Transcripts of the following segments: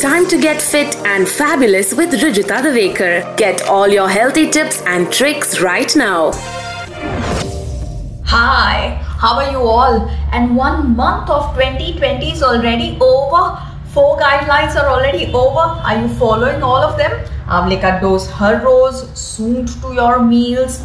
Time to get fit and fabulous with Rujuta Diwekar. Get all your healthy tips and tricks right now. Hi, how are you all? And one month of 2020 is already over. Four guidelines are already over. Are you following all of them? Avle ka dose har roz, soon to your meals,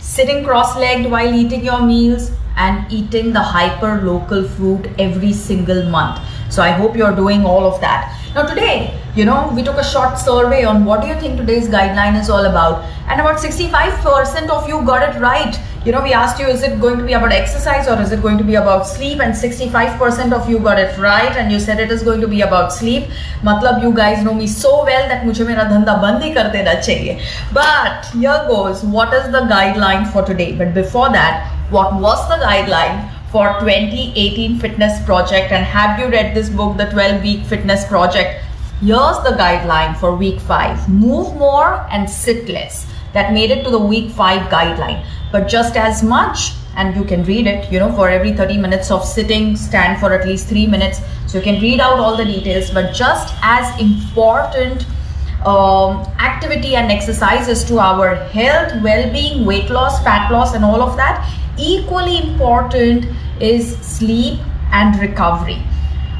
sitting cross-legged while eating your meals, and eating the hyper local fruit every single month. So I hope you're doing all of that. Now today, you know, we took a short survey on what do you think today's guideline is all about? And about 65% of you got it right. You know, we asked you, is it going to be about exercise or is it going to be about sleep? And 65% of you got it right. And you said it is going to be about sleep. Matlab, you guys know me so well that mujhe mera dhanda band hi kar dena chahiye. But here goes, what is the guideline for today? But before that, what was the guideline for 2018 fitness project and have you read this book the 12 week fitness project? Here's the guideline for week 5 move more and sit less. That made it to the week 5 guideline. But just as much and you can read it you know for every 30 minutes of sitting stand for at least 3 minutes. So you can read out all the details but just as important um, activity and exercises to our health well-being weight loss fat loss and all of that equally important is sleep and recovery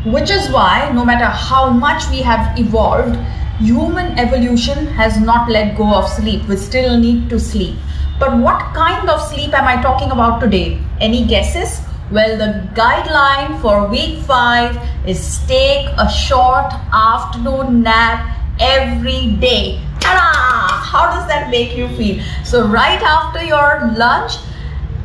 which is why no matter how much we have evolved human evolution has not let go of sleep. We still need to sleep. But what kind of sleep am i talking about today? Any guesses? Well the guideline for week 5 is take a short afternoon nap every day Ta-da! how does that make you feel so right after your lunch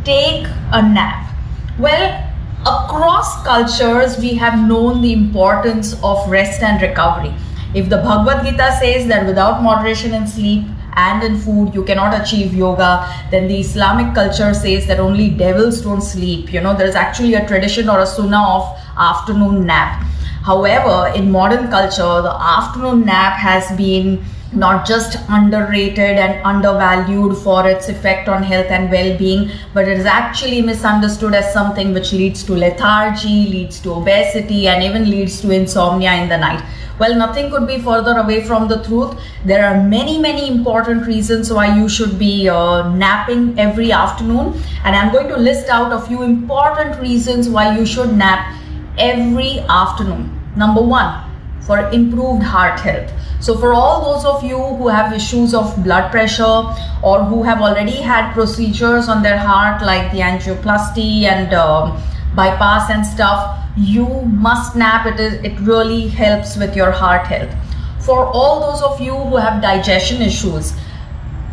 take a nap? Well, across cultures, we have known the importance of rest and recovery. If the Bhagavad Gita says that without moderation in sleep and in food you cannot achieve yoga, then the Islamic culture says that only devils don't sleep. You know, there's actually a tradition or a sunnah of afternoon nap. However, in modern culture, the afternoon nap has been not just underrated and undervalued for its effect on health and well-being but it is actually misunderstood as something which leads to lethargy leads to obesity and even leads to insomnia in the night. Well nothing could be further away from the truth. There are many many important reasons why you should be uh, napping every afternoon and i'm going to list out a few important reasons why you should nap every afternoon number 1 for improved heart health so for all those of you who have issues of blood pressure or who have already had procedures on their heart like the angioplasty and uh, bypass and stuff, you must nap. It, is, it really helps with your heart health. For all those of you who have digestion issues,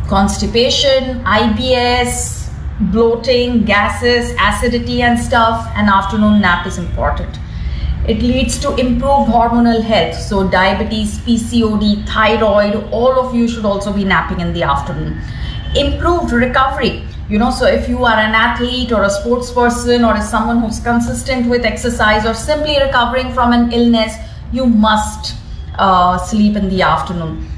constipation, IBS, bloating, gases, acidity and stuff, an afternoon nap is important. It leads to improved hormonal health. So diabetes, PCOD, thyroid, all of you should also be napping in the afternoon. Improved recovery. You know, so if you are an athlete or a sports person or is someone who's consistent with exercise or simply recovering from an illness, you must uh, sleep in the afternoon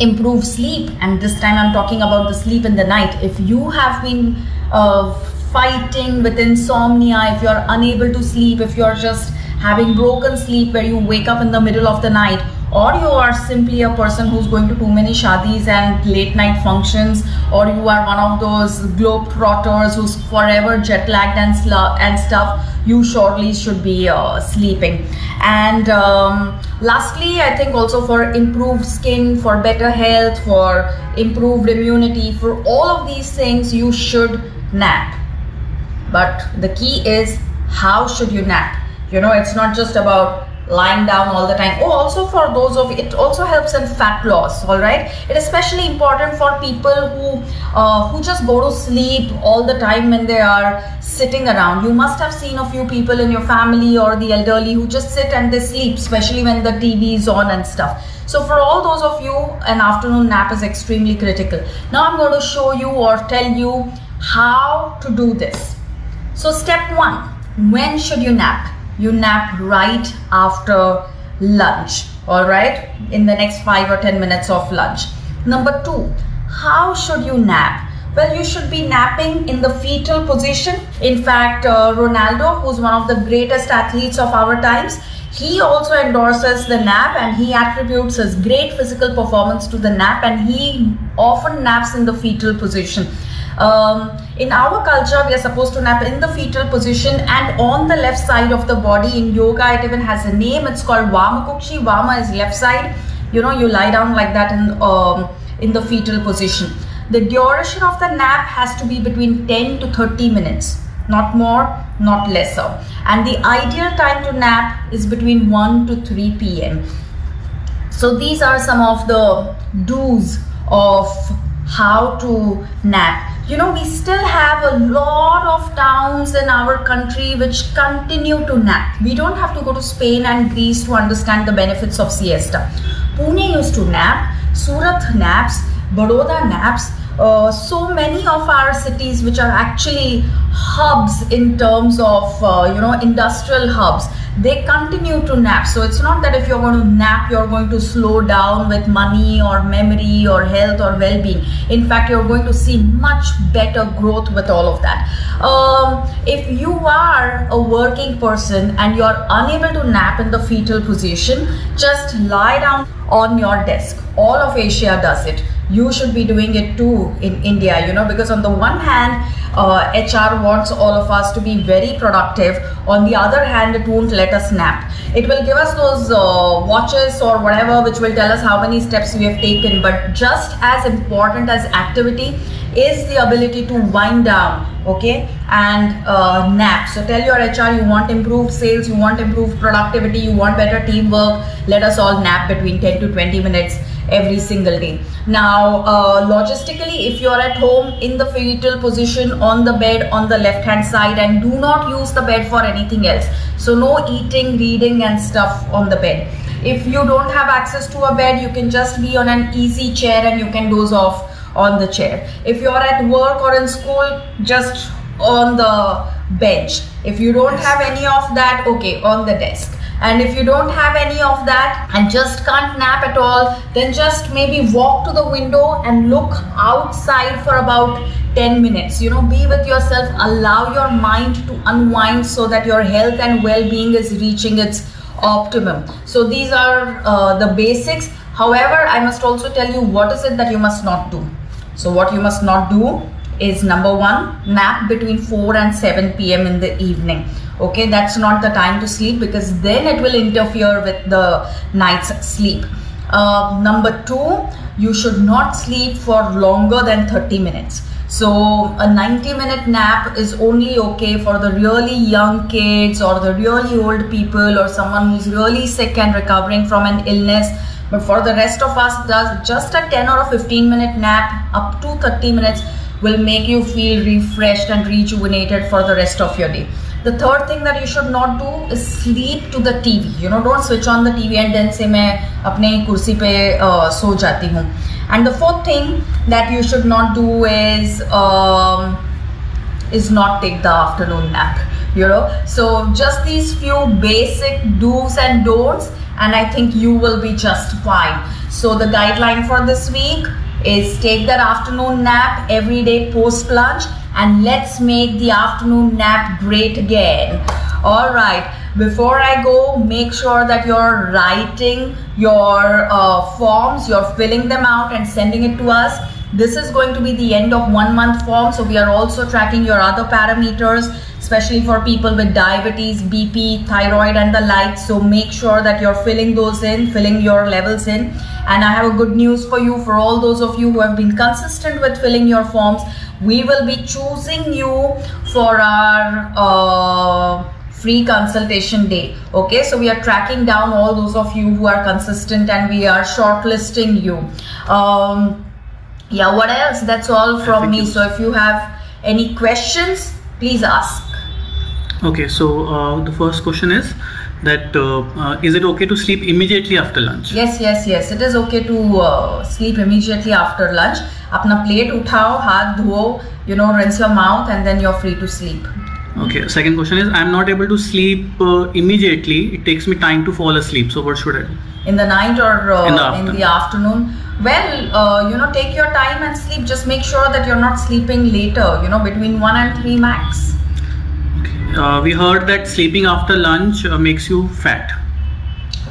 improve sleep. And this time i'm talking about the sleep in the night. If you have been uh, fighting with insomnia if you're unable to sleep if you're just having broken sleep where you wake up in the middle of the night or you are simply a person who's going to too many shadis and late night functions or you are one of those globe trotters who's forever jet lagged and, and stuff you surely should be uh, sleeping. And um, lastly i think also for improved skin for better health for improved immunity for all of these things you should nap. But the key is how should you nap you know it's not just about lying down all the time. Oh also for those of it also helps in fat loss all right? It is especially important for people who uh, who just go to sleep all the time when they are sitting around. You must have seen a few people in your family or the elderly who just sit and they sleep especially when the tv is on and stuff. So for all those of you an afternoon nap is extremely critical. Now i'm going to show you or tell you how to do this. So step one when should you nap you nap right after lunch all right in the next 5 or 10 minutes of lunch number 2 how should you nap well, you should be napping in the fetal position. In fact, uh, Ronaldo, who's one of the greatest athletes of our times, he also endorses the nap and he attributes his great physical performance to the nap and he often naps in the fetal position. Um, in our culture, we are supposed to nap in the fetal position and on the left side of the body. In yoga, it even has a name. It's called Vamakukshi. Vama is left side. You know, you lie down like that in um, in the fetal position. The duration of the nap has to be between 10 to 30 minutes, not more, not lesser. And the ideal time to nap is between 1 to 3 p.m. So these are some of the do's of how to nap. You know, we still have a lot of towns in our country which continue to nap. We don't have to go to Spain and Greece to understand the benefits of siesta. Pune used to nap, Surat naps, Baroda naps, uh, so many of our cities which are actually hubs in terms of uh, you know industrial hubs they continue to nap. So it's not that if you're going to nap you're going to slow down with money or memory or health or well-being. In fact you're going to see much better growth with all of that. Um, if you are a working person and you're unable to nap in the fetal position just lie down on your desk. All of asia does it you should be doing it too in India, you know, because on the one hand, uh, HR wants all of us to be very productive. On the other hand, it won't let us nap. It will give us those uh, watches or whatever, which will tell us how many steps we have taken. But just as important as activity is the ability to wind down okay and uh, nap so tell your hr you want improved sales you want improved productivity you want better teamwork let us all nap between 10 to 20 minutes every single day. Now, uh, logistically, if you're at home in the fetal position on the bed on the left hand side and do not use the bed for anything else. So, no eating, reading, and stuff on the bed. If you don't have access to a bed, you can just be on an easy chair and you can doze off on the chair. If you're at work or in school, just on the bench. If you don't have any of that, okay, on the desk and if you don't have any of that and just can't nap at all then just maybe walk to the window and look outside for about 10 minutes. You know be with yourself. Allow your mind to unwind so that your health and well-being is reaching its optimum. So these are uh, the basics. However i must also tell you what is it that you must not do. So what you must not do is number one nap between 4 and 7 p.m in the evening okay that's not the time to sleep because then it will interfere with the night's sleep. Uh, number two you should not sleep for longer than 30 minutes. So a 90 minute nap is only okay for the really young kids or the really old people or someone who's really sick and recovering from an illness. But for the rest of us does just a 10 or a 15 minute nap up to 30 minutes will make you feel refreshed and rejuvenated for the rest of your day the third thing that you should not do is sleep to the TV. You know, don't switch on the TV and then say मैं अपने कुर्सी पे uh, सो जाती हूँ. And the fourth thing that you should not do is um, is not take the afternoon nap. You know, so just these few basic do's and don'ts, and I think you will be just fine. So the guideline for this week is take that afternoon nap every day post lunch and let's make the afternoon nap great again. All right. Before I go, make sure that you're writing your uh, forms, you're filling them out and sending it to us. This is going to be the end of one month form. So we are also tracking your other parameters, especially for people with diabetes, BP, thyroid and the like. So make sure that you're filling those in, filling your levels in. And I have a good news for you for all those of you who have been consistent with filling your forms we will be choosing you for our uh, free consultation day. Okay? So we are tracking down all those of you who are consistent and we are shortlisting you. Um, yeah what else? That's all from me. so if you have any questions please ask. Okay so uh, the first question is that uh, uh, is it okay to sleep immediately after lunch? Yes yes yes. It is okay to uh, sleep immediately after lunch अपना plate उठाओ हाथ धो you know rinse your mouth and then you're free to sleep okay second question is i'm not able to sleep uh, immediately it takes me time to fall asleep so what should i do in the night or uh, In the in afternoon. the afternoon well uh, you know take your time and sleep just make sure that you're not sleeping later you know between 1 and 3 max Uh, we heard that sleeping after lunch uh, makes you fat.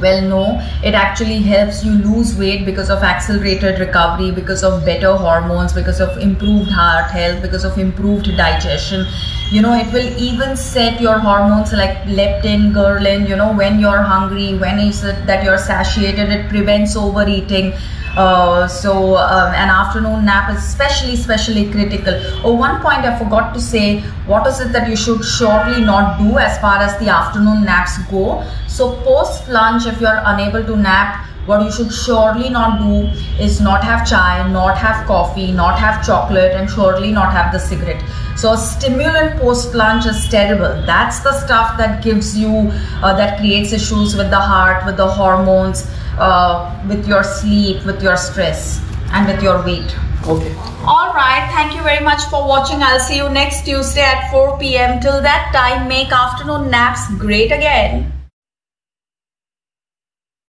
well no it actually helps you lose weight because of accelerated recovery because of better hormones because of improved heart health because of improved digestion. You know it will even set your hormones like leptin ghrelin you know when you're hungry when is it that you're satiated it prevents overeating uh, so um, an afternoon nap is especially especially critical. Oh one point i forgot to say what is it that you should surely not do as far as the afternoon naps go? So post lunch if you're unable to nap what you should surely not do is not have chai not have coffee not have chocolate and surely not have the cigarette. So a stimulant post lunch is terrible. That's the stuff that gives you uh, that creates issues with the heart with the hormones uh, with your sleep with your stress and with your weight. Okay. all right. Thank you very much for watching. I'll see you next tuesday at 4 p.m till that time make afternoon naps great again